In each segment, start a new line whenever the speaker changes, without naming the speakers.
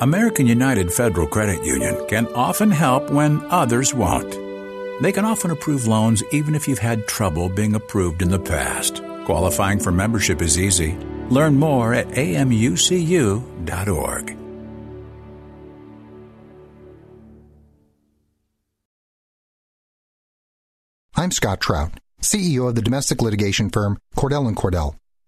American United Federal Credit Union can often help when others won't. They can often approve loans even if you've had trouble being approved in the past. Qualifying for membership is easy. Learn more at amucu.org.
I'm Scott Trout, CEO of the domestic litigation firm Cordell and Cordell.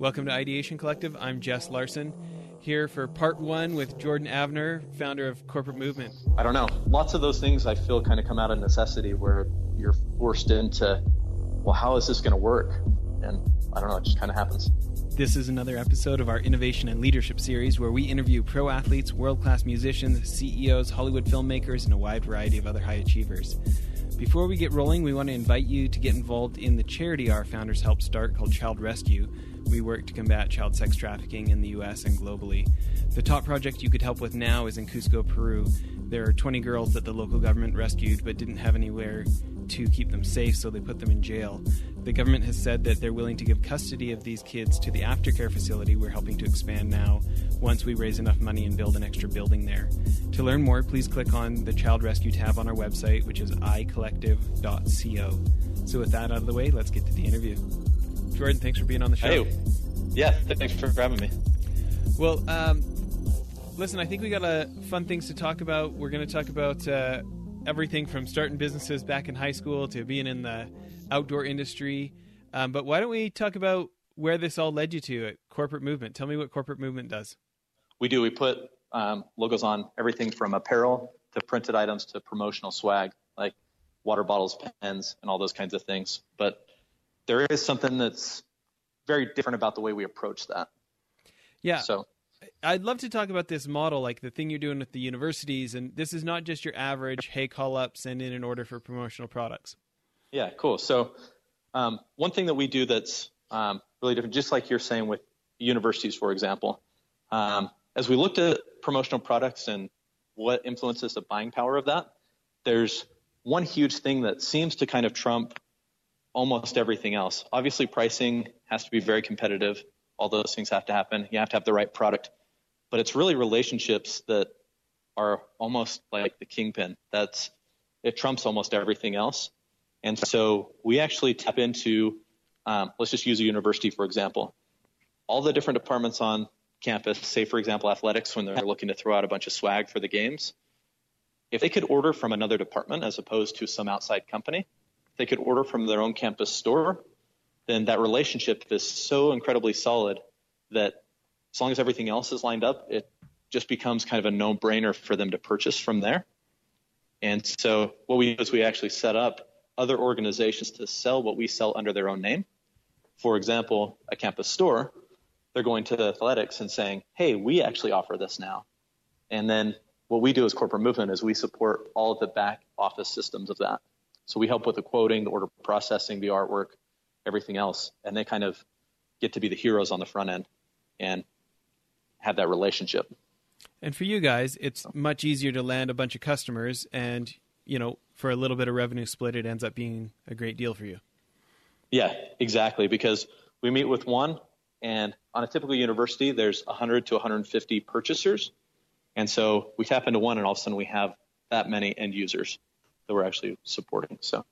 Welcome to Ideation Collective. I'm Jess Larson, here for part one with Jordan Avner, founder of Corporate Movement.
I don't know. Lots of those things I feel kind of come out of necessity where you're forced into, well, how is this going to work? And I don't know, it just kind of happens.
This is another episode of our Innovation and Leadership series where we interview pro athletes, world class musicians, CEOs, Hollywood filmmakers, and a wide variety of other high achievers. Before we get rolling, we want to invite you to get involved in the charity our founders helped start called Child Rescue. We work to combat child sex trafficking in the US and globally. The top project you could help with now is in Cusco, Peru. There are 20 girls that the local government rescued but didn't have anywhere to keep them safe, so they put them in jail. The government has said that they're willing to give custody of these kids to the aftercare facility we're helping to expand now once we raise enough money and build an extra building there. To learn more, please click on the Child Rescue tab on our website, which is icollective.co. So, with that out of the way, let's get to the interview. Jordan, thanks for being on the show.
Hey, yeah, thanks for having me.
Well, um, listen, I think we got uh, fun things to talk about. We're going to talk about uh, everything from starting businesses back in high school to being in the outdoor industry. Um, but why don't we talk about where this all led you to at Corporate Movement? Tell me what Corporate Movement does.
We do. We put um, logos on everything from apparel to printed items to promotional swag, like water bottles, pens, and all those kinds of things. But there is something that's very different about the way we approach that.
Yeah.
So
I'd love to talk about this model, like the thing you're doing with the universities, and this is not just your average, hey, call up, send in an order for promotional products.
Yeah, cool. So um, one thing that we do that's um, really different, just like you're saying with universities, for example, um, as we looked at promotional products and what influences the buying power of that, there's one huge thing that seems to kind of trump almost everything else. Obviously, pricing has to be very competitive. All those things have to happen. You have to have the right product. But it's really relationships that are almost like the kingpin. That's it trumps almost everything else. And so we actually tap into, um, let's just use a university for example. All the different departments on campus, say for example athletics, when they're looking to throw out a bunch of swag for the games, if they could order from another department as opposed to some outside company, they could order from their own campus store, then that relationship is so incredibly solid that as long as everything else is lined up, it just becomes kind of a no-brainer for them to purchase from there. And so what we do is we actually set up other organizations to sell what we sell under their own name. For example, a campus store, they're going to athletics and saying, hey, we actually offer this now. And then what we do as corporate movement is we support all of the back office systems of that. So we help with the quoting, the order processing, the artwork, everything else. And they kind of get to be the heroes on the front end and have that relationship.
And for you guys, it's much easier to land a bunch of customers and, you know, for a little bit of revenue split, it ends up being a great deal for you.
Yeah, exactly. Because we meet with one, and on a typical university, there's 100 to 150 purchasers. And so we tap into one, and all of a sudden we have that many end users that we're actually supporting. So,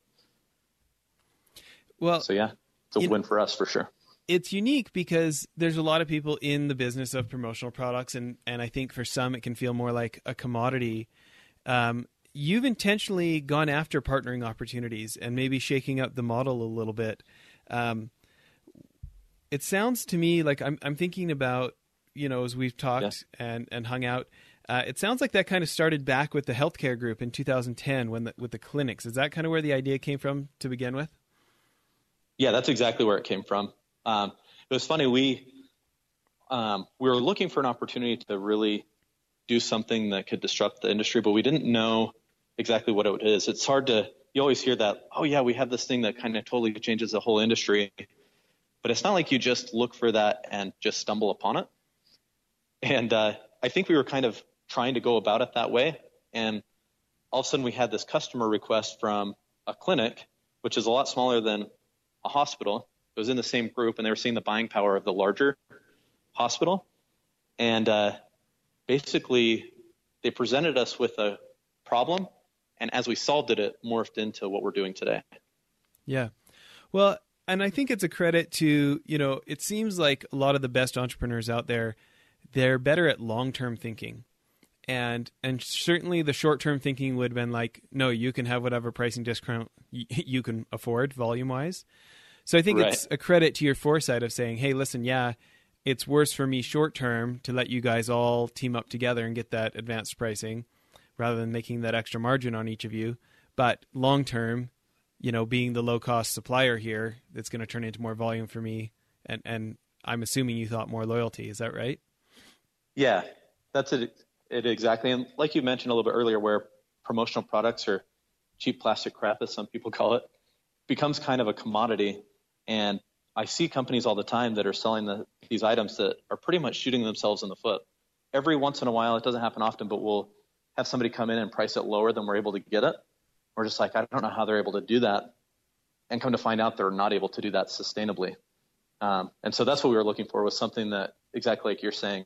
well,
so yeah, it's a win for us for sure.
It's unique because there's a lot of people in the business of promotional products, and and I think for some it can feel more like a commodity. Um, you've intentionally gone after partnering opportunities and maybe shaking up the model a little bit. Um, it sounds to me like I'm, I'm thinking about, you know, as we've talked yeah. and, and hung out, uh, it sounds like that kind of started back with the healthcare group in 2010 when the, with the clinics. Is that kind of where the idea came from to begin with?
Yeah, that's exactly where it came from. Um, it was funny. We um, we were looking for an opportunity to really do something that could disrupt the industry, but we didn't know exactly what it is. It's hard to you always hear that, oh yeah, we have this thing that kind of totally changes the whole industry. But it's not like you just look for that and just stumble upon it. And uh, I think we were kind of trying to go about it that way. And all of a sudden we had this customer request from a clinic, which is a lot smaller than a hospital. It was in the same group and they were seeing the buying power of the larger hospital. And uh, basically they presented us with a problem and as we solved it, it morphed into what we're doing today.
Yeah. Well, and I think it's a credit to, you know, it seems like a lot of the best entrepreneurs out there, they're better at long-term thinking. And and certainly the short-term thinking would have been like, no, you can have whatever pricing discount you can afford volume-wise. So I think right. it's a credit to your foresight of saying, hey, listen, yeah, it's worse for me short term to let you guys all team up together and get that advanced pricing rather than making that extra margin on each of you. But long term, you know, being the low cost supplier here, that's going to turn into more volume for me. And, and I'm assuming you thought more loyalty. Is that right?
Yeah, that's it, it exactly. And like you mentioned a little bit earlier, where promotional products or cheap plastic crap, as some people call it, becomes kind of a commodity. And I see companies all the time that are selling the, these items that are pretty much shooting themselves in the foot. Every once in a while, it doesn't happen often, but we'll have somebody come in and price it lower than we're able to get it. We're just like, I don't know how they're able to do that. And come to find out they're not able to do that sustainably. Um, and so that's what we were looking for was something that exactly like you're saying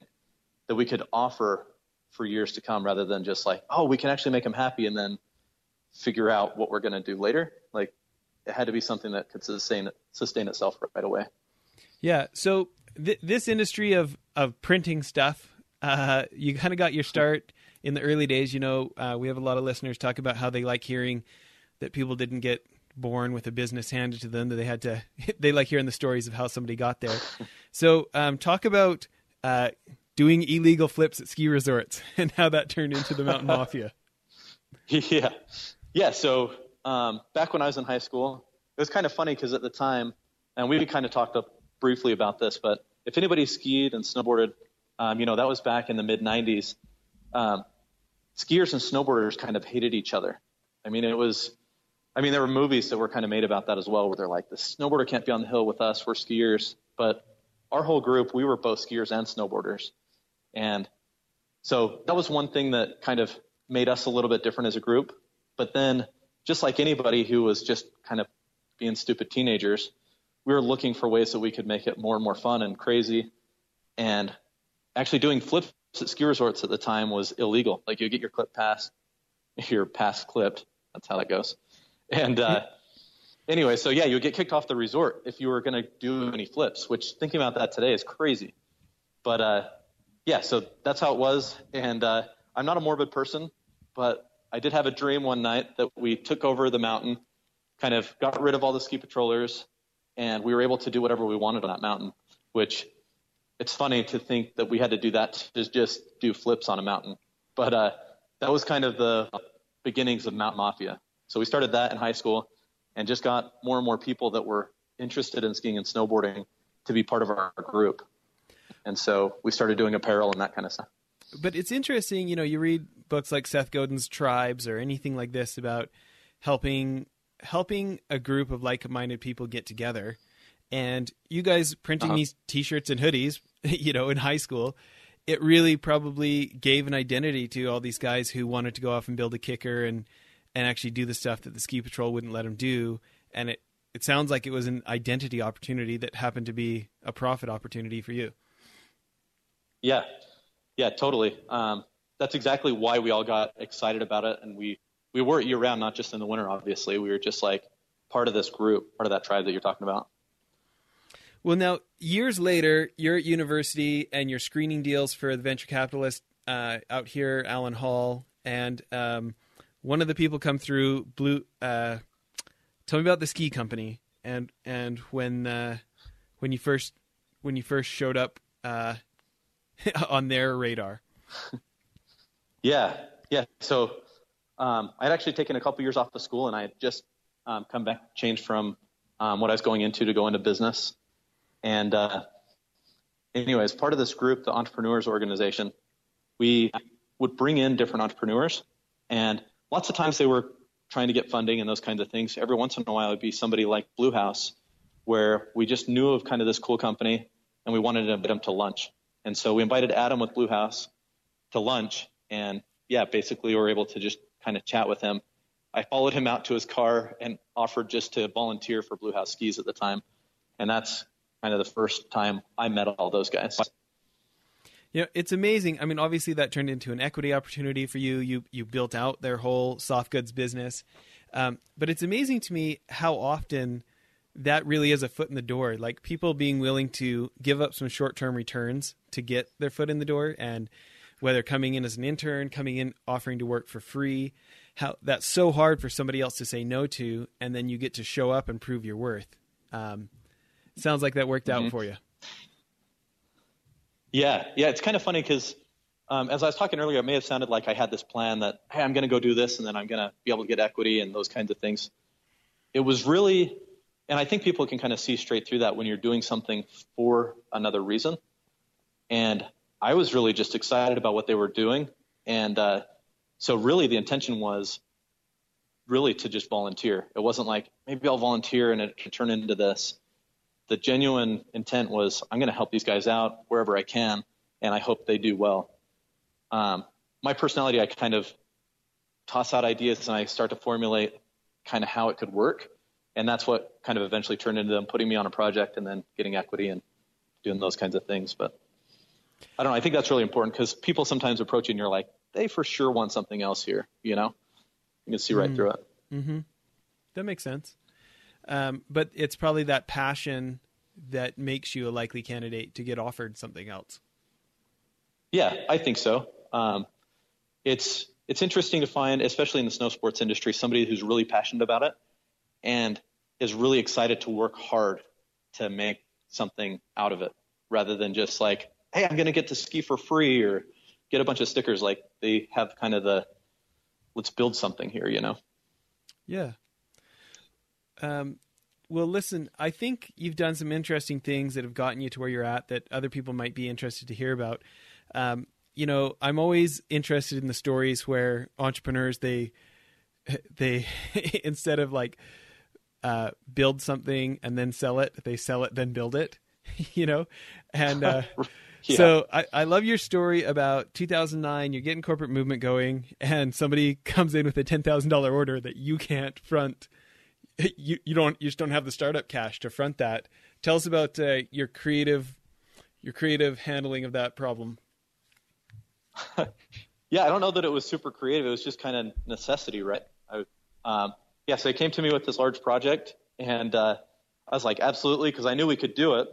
that we could offer for years to come rather than just like, oh, we can actually make them happy and then figure out what we're going to do later. Like it had to be something that could sustain sustain itself right away.
Yeah. So th- this industry of of printing stuff, uh, you kind of got your start in the early days, you know, uh, we have a lot of listeners talk about how they like hearing that people didn't get born with a business handed to them; that they had to. They like hearing the stories of how somebody got there. so, um, talk about uh, doing illegal flips at ski resorts and how that turned into the mountain mafia.
Yeah, yeah. So um, back when I was in high school, it was kind of funny because at the time, and we kind of talked up briefly about this, but if anybody skied and snowboarded, um, you know, that was back in the mid 90s. Um, skiers and snowboarders kind of hated each other. I mean, it was, I mean, there were movies that were kind of made about that as well, where they're like, the snowboarder can't be on the hill with us, we're skiers. But our whole group, we were both skiers and snowboarders. And so that was one thing that kind of made us a little bit different as a group. But then, just like anybody who was just kind of being stupid teenagers, we were looking for ways that we could make it more and more fun and crazy. And actually doing flips at ski resorts at the time was illegal. Like you get your clip pass, your pass clipped. That's how that goes. And uh, anyway, so yeah, you get kicked off the resort if you were going to do any flips. Which thinking about that today is crazy. But uh, yeah, so that's how it was. And uh, I'm not a morbid person, but I did have a dream one night that we took over the mountain, kind of got rid of all the ski patrollers, and we were able to do whatever we wanted on that mountain, which it's funny to think that we had to do that to just do flips on a mountain. But uh, that was kind of the beginnings of Mountain Mafia. So we started that in high school and just got more and more people that were interested in skiing and snowboarding to be part of our group. And so we started doing apparel and that kind of stuff.
But it's interesting, you know, you read books like Seth Godin's Tribes or anything like this about helping helping a group of like-minded people get together. And you guys printing uh-huh. these t-shirts and hoodies you know, in high school, it really probably gave an identity to all these guys who wanted to go off and build a kicker and and actually do the stuff that the ski patrol wouldn't let them do. And it it sounds like it was an identity opportunity that happened to be a profit opportunity for you.
Yeah, yeah, totally. Um, that's exactly why we all got excited about it, and we we were year round, not just in the winter. Obviously, we were just like part of this group, part of that tribe that you're talking about.
Well, now years later, you're at university and you're screening deals for the venture capitalist uh, out here, Alan Hall, and um, one of the people come through. Blue, uh, tell me about the ski company and and when uh, when you first when you first showed up uh, on their radar.
Yeah, yeah. So um, I had actually taken a couple years off of school, and I had just um, come back, changed from um, what I was going into to go into business. And uh, anyway, as part of this group, the Entrepreneurs Organization, we would bring in different entrepreneurs. And lots of times they were trying to get funding and those kinds of things. Every once in a while, it'd be somebody like Blue House, where we just knew of kind of this cool company and we wanted to invite them to lunch. And so we invited Adam with Blue House to lunch, and yeah, basically we were able to just kind of chat with him. I followed him out to his car and offered just to volunteer for Blue House Skis at the time, and that's kind of the first time I met all those guys.
Yeah, it's amazing. I mean, obviously that turned into an equity opportunity for you. You you built out their whole soft goods business, um, but it's amazing to me how often that really is a foot in the door. Like people being willing to give up some short term returns to get their foot in the door, and whether coming in as an intern, coming in offering to work for free, how that's so hard for somebody else to say no to, and then you get to show up and prove your worth. Um, sounds like that worked out mm-hmm. for you.
Yeah, yeah, it's kind of funny because um, as I was talking earlier, it may have sounded like I had this plan that hey, I'm going to go do this, and then I'm going to be able to get equity and those kinds of things. It was really, and I think people can kind of see straight through that when you're doing something for another reason. And I was really just excited about what they were doing, and uh, so really the intention was really to just volunteer. It wasn't like maybe I'll volunteer and it can turn into this the genuine intent was I'm going to help these guys out wherever I can, and I hope they do well. Um, my personality, I kind of toss out ideas and I start to formulate kind of how it could work, and that's what kind of eventually turned into them putting me on a project and then getting equity and doing those kinds of things. But I don't know. I think that's really important because people sometimes approach you and you're like, they for sure want something else here. You know, you can see right mm-hmm. through it.
Mm-hmm. That makes sense. Um, but it's probably that passion that makes you a likely candidate to get offered something else.
Yeah, I think so. Um, it's it's interesting to find, especially in the snow sports industry, somebody who's really passionate about it and is really excited to work hard to make something out of it, rather than just like, hey, I'm going to get to ski for free or get a bunch of stickers. Like they have kind of the let's build something here, you know?
Yeah. Um, well, listen, I think you've done some interesting things that have gotten you to where you're at that other people might be interested to hear about. Um, you know, I'm always interested in the stories where entrepreneurs they they instead of like uh, build something and then sell it, they sell it then build it. you know, and uh, yeah. so I, I love your story about 2009. You're getting corporate movement going, and somebody comes in with a ten thousand dollar order that you can't front you you don't you just don't have the startup cash to front that. Tell us about uh, your creative your creative handling of that problem.
yeah, I don't know that it was super creative. It was just kind of necessity, right? I, um, yeah, so they came to me with this large project, and uh, I was like, absolutely, because I knew we could do it.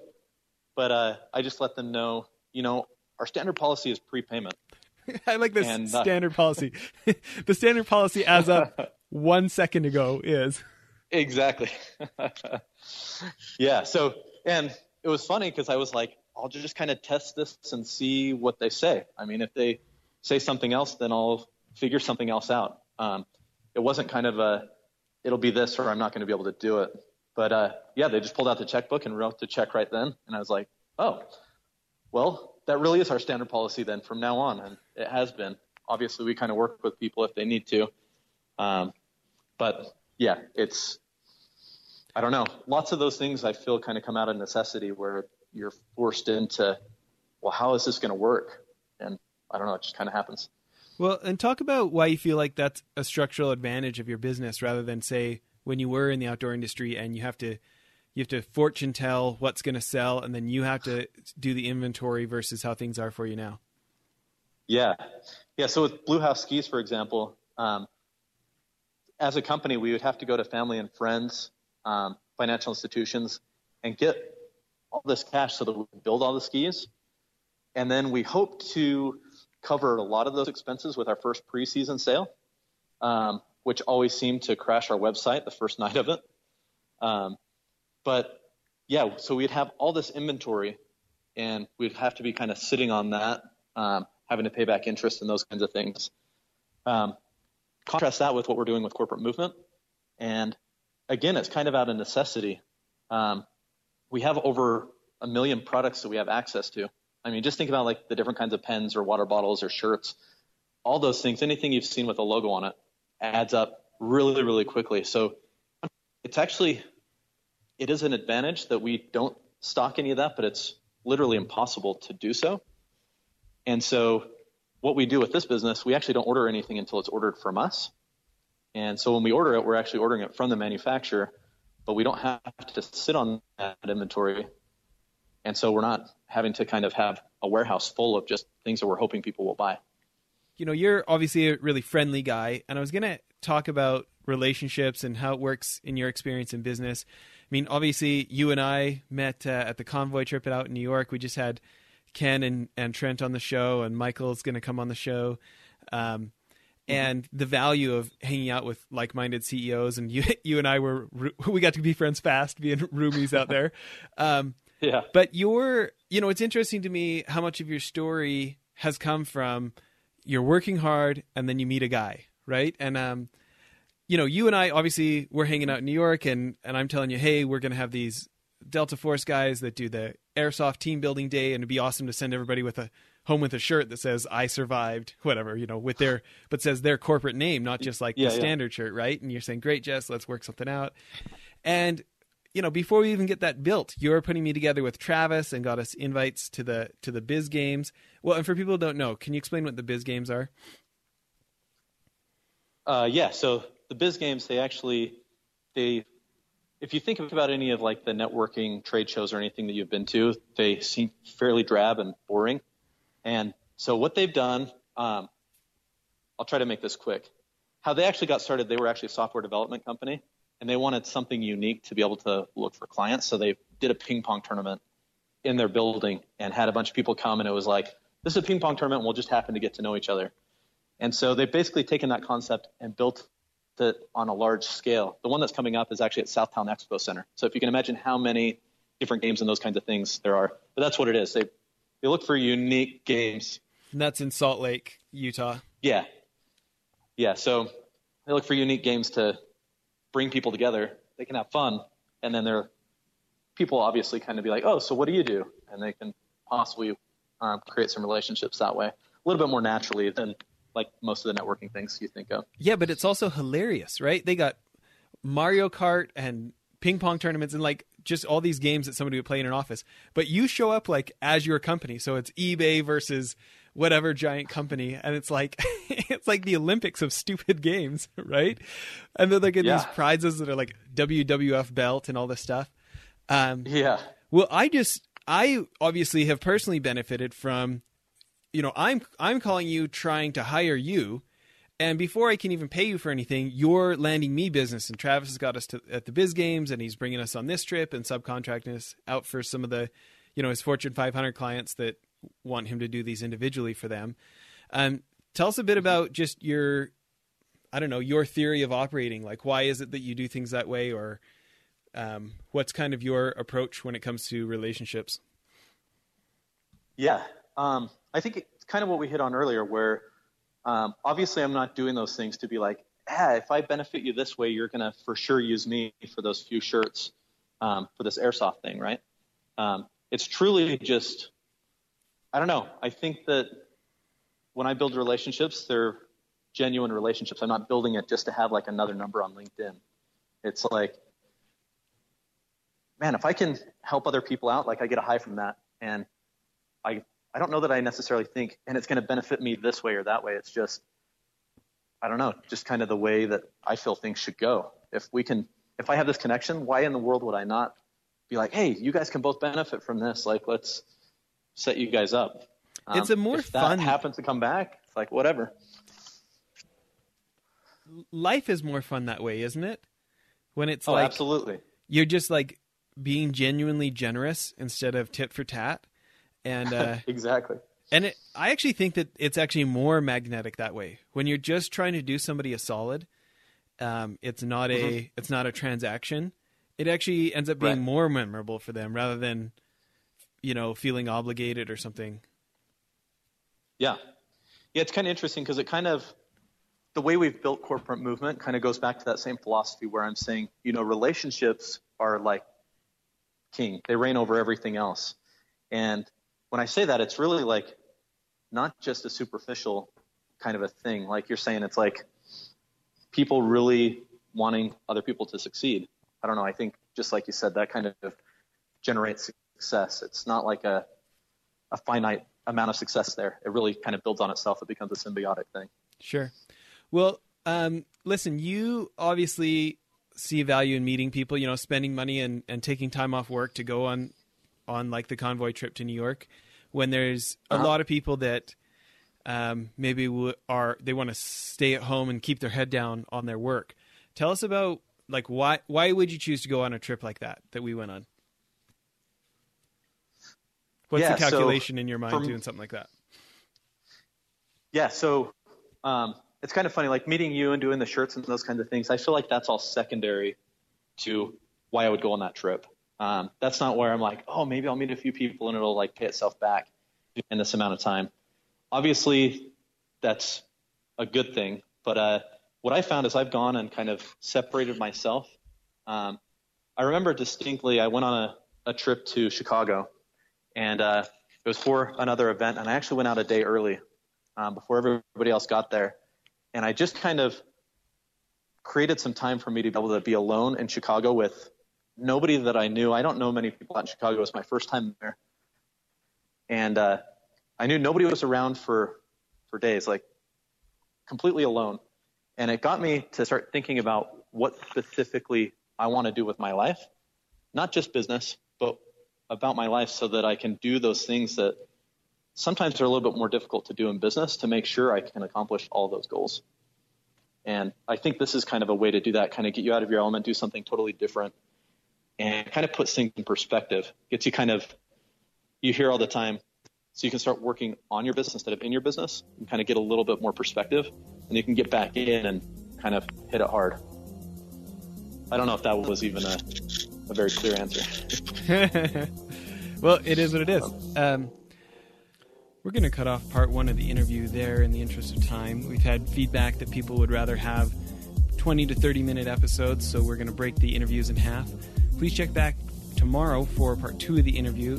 But uh, I just let them know, you know, our standard policy is prepayment.
I like this and, uh, standard policy. the standard policy as of one second ago is
Exactly. yeah. So, and it was funny because I was like, I'll just kind of test this and see what they say. I mean, if they say something else, then I'll figure something else out. Um, it wasn't kind of a, it'll be this or I'm not going to be able to do it. But uh, yeah, they just pulled out the checkbook and wrote the check right then. And I was like, oh, well, that really is our standard policy then from now on. And it has been. Obviously, we kind of work with people if they need to. Um, but yeah, it's I don't know. Lots of those things I feel kind of come out of necessity where you're forced into, well, how is this going to work? And I don't know, it just kind of happens.
Well, and talk about why you feel like that's a structural advantage of your business rather than say when you were in the outdoor industry and you have to you have to fortune tell what's going to sell and then you have to do the inventory versus how things are for you now.
Yeah. Yeah, so with Blue House Skis for example, um, as a company, we would have to go to family and friends, um, financial institutions, and get all this cash so that we can build all the skis. And then we hope to cover a lot of those expenses with our first preseason sale, um, which always seemed to crash our website the first night of it. Um, but yeah, so we'd have all this inventory, and we'd have to be kind of sitting on that, um, having to pay back interest and those kinds of things. Um, Contrast that with what we're doing with corporate movement. And again, it's kind of out of necessity. Um, we have over a million products that we have access to. I mean, just think about like the different kinds of pens or water bottles or shirts, all those things, anything you've seen with a logo on it. adds up really, really quickly. So it's actually it is an advantage that we don't stock any of that, but it's literally impossible to do so. And so what we do with this business, we actually don't order anything until it's ordered from us. And so when we order it, we're actually ordering it from the manufacturer, but we don't have to sit on that inventory. And so we're not having to kind of have a warehouse full of just things that we're hoping people will buy.
You know, you're obviously a really friendly guy, and I was going to talk about relationships and how it works in your experience in business. I mean, obviously, you and I met uh, at the convoy trip out in New York. We just had Ken and, and Trent on the show, and Michael's going to come on the show. Um, and the value of hanging out with like-minded CEOs. And you, you and I were we got to be friends fast, being roomies out there. Um,
yeah.
But your, you know, it's interesting to me how much of your story has come from you're working hard and then you meet a guy, right? And um, you know, you and I obviously we're hanging out in New York, and and I'm telling you, hey, we're gonna have these Delta Force guys that do the airsoft team building day, and it'd be awesome to send everybody with a home with a shirt that says "I survived," whatever you know, with their but says their corporate name, not just like
yeah,
the
yeah.
standard shirt, right? And you're saying, "Great, Jess, let's work something out." And you know, before we even get that built, you're putting me together with Travis and got us invites to the to the Biz Games. Well, and for people who don't know, can you explain what the Biz Games are?
Uh, yeah. So the Biz Games, they actually they if you think about any of like the networking trade shows or anything that you've been to, they seem fairly drab and boring. And so what they've done, um, I'll try to make this quick. How they actually got started, they were actually a software development company, and they wanted something unique to be able to look for clients. So they did a ping pong tournament in their building and had a bunch of people come, and it was like, this is a ping pong tournament, and we'll just happen to get to know each other. And so they've basically taken that concept and built it on a large scale. The one that's coming up is actually at South Towne Expo Center. So if you can imagine how many different games and those kinds of things there are, but that's what it is. They they look for unique games.
And that's in Salt Lake, Utah.
Yeah, yeah. So they look for unique games to bring people together. They can have fun, and then they're people obviously kind of be like, oh, so what do you do? And they can possibly um, create some relationships that way, a little bit more naturally than like most of the networking things you think of.
Yeah, but it's also hilarious, right? They got Mario Kart and ping pong tournaments and like just all these games that somebody would play in an office. But you show up like as your company, so it's eBay versus whatever giant company, and it's like it's like the Olympics of stupid games, right? And then they get
Yeah.
these prizes that are like WWF belt and all this stuff. Um,
Yeah.
well, I just I obviously have personally benefited from you know, I'm I'm calling you trying to hire you and before I can even pay you for anything, you're landing me business and Travis has got us to, at the Biz Games and he's bringing us on this trip and subcontracting us out for some of the you know, his Fortune 500 clients that want him to do these individually for them. Um tell us a bit about just your I don't know, your theory of operating, like why is it that you do things that way or um, what's kind of your approach when it comes to relationships?
Yeah. Um, I think it's kind of what we hit on earlier, where um, obviously I'm not doing those things to be like, ah, if I benefit you this way, you're going to for sure use me for those few shirts um, for this airsoft thing, right? Um, it's truly just, I don't know. I think that when I build relationships, they're genuine relationships. I'm not building it just to have like another number on LinkedIn. It's like, man, if I can help other people out, like I get a high from that. And I, I don't know that I necessarily think, and it's going to benefit me this way or that way. It's just, I don't know, just kind of the way that I feel things should go. If we can, if I have this connection, why in the world would I not be like, hey, you guys can both benefit from this? Like, let's set you guys up. Um,
It's a more
if that
fun-
happens to come back. It's like whatever.
Life is more fun that way, isn't it? When it's
oh,
like
absolutely.
you're just like being genuinely generous instead of tit for tat, and uh,
Exactly.
and it, I actually think that it's actually more magnetic that way. When you're just trying to do somebody a solid, um, it's not a it's not a transaction. It actually ends up being
Right.
more memorable for them rather than you know feeling obligated or something.
Yeah. Yeah, it's kind of interesting because it kind of, the way we've built corporate movement kind of goes back to that same philosophy where I'm saying, you know, relationships are like king, they reign over everything else. And when I say that, it's really like not just a superficial kind of a thing. Like you're saying, it's like, people really wanting other people to succeed. I don't know. I think just like you said, that kind of generates success. It's not like a a finite amount of success there. It really kind of builds on itself. It becomes a symbiotic thing.
Sure. Well, um, listen, you obviously see value in meeting people, you know, spending money and, and taking time off work to go on on like the convoy trip to New York when there's a uh-huh. lot of people that um, maybe w- are they want to stay at home and keep their head down on their work. Tell us about like why why would you choose to go on a trip like that that we went on? What's yeah, the calculation so in your mind from, doing something like that?
Yeah, so um, it's kind of funny, like meeting you and doing the shirts and those kinds of things. I feel like that's all secondary to why I would go on that trip. Um, that's not where I'm like, oh, maybe I'll meet a few people and it'll like pay itself back in this amount of time. Obviously, that's a good thing, but uh, what I found is I've gone and kind of separated myself. Um, I remember distinctly I went on a, a trip to Chicago, and uh, it was for another event, and I actually went out a day early um, before everybody else got there, and I just kind of created some time for me to be able to be alone in Chicago with nobody that I knew. I don't know many people out in Chicago. It was my first time there, and uh, I knew nobody was around for for days, like completely alone. And it got me to start thinking about what specifically I want to do with my life, not just business, but about my life, so that I can do those things that sometimes are a little bit more difficult to do in business to make sure I can accomplish all those goals. And I think this is kind of a way to do that, kind of get you out of your element, do something totally different, and kind of put things in perspective. Gets you kind of, you hear all the time, so you can start working on your business instead of in your business and kind of get a little bit more perspective, and you can get back in and kind of hit it hard. I don't know if that was even a, a very clear answer.
well, it is what it is. Um, we're going to cut off part one of the interview there in the interest of time. We've had feedback that people would rather have 20 to 30 minute episodes, so we're going to break the interviews in half. Please check back tomorrow for part two of the interview.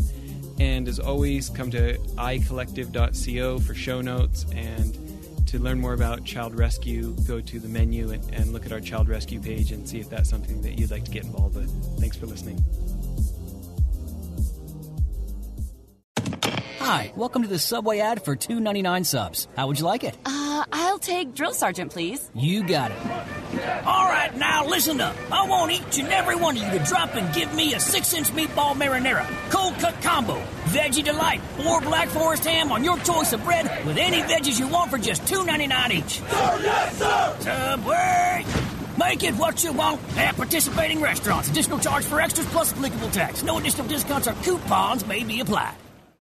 And as always, come to icollective.co for show notes. And to learn more about child rescue, go to the menu and, and look at our child rescue page and see if that's something that you'd like to get involved with. Thanks for listening.
Hi, welcome to the Subway ad for two ninety nine subs. How would you like it?
Uh, I'll take Drill Sergeant, please.
You got it.
All right, now listen up. I want each and every one of you to drop and give me a six inch meatball marinara, cold cut combo, veggie delight, or black forest ham on your choice of bread with any veggies you want for just two ninety nine each.
Sir, yes, sir!
Subway! Make it what you want at participating restaurants. Additional charge for extras plus applicable tax. No additional discounts or coupons may be applied.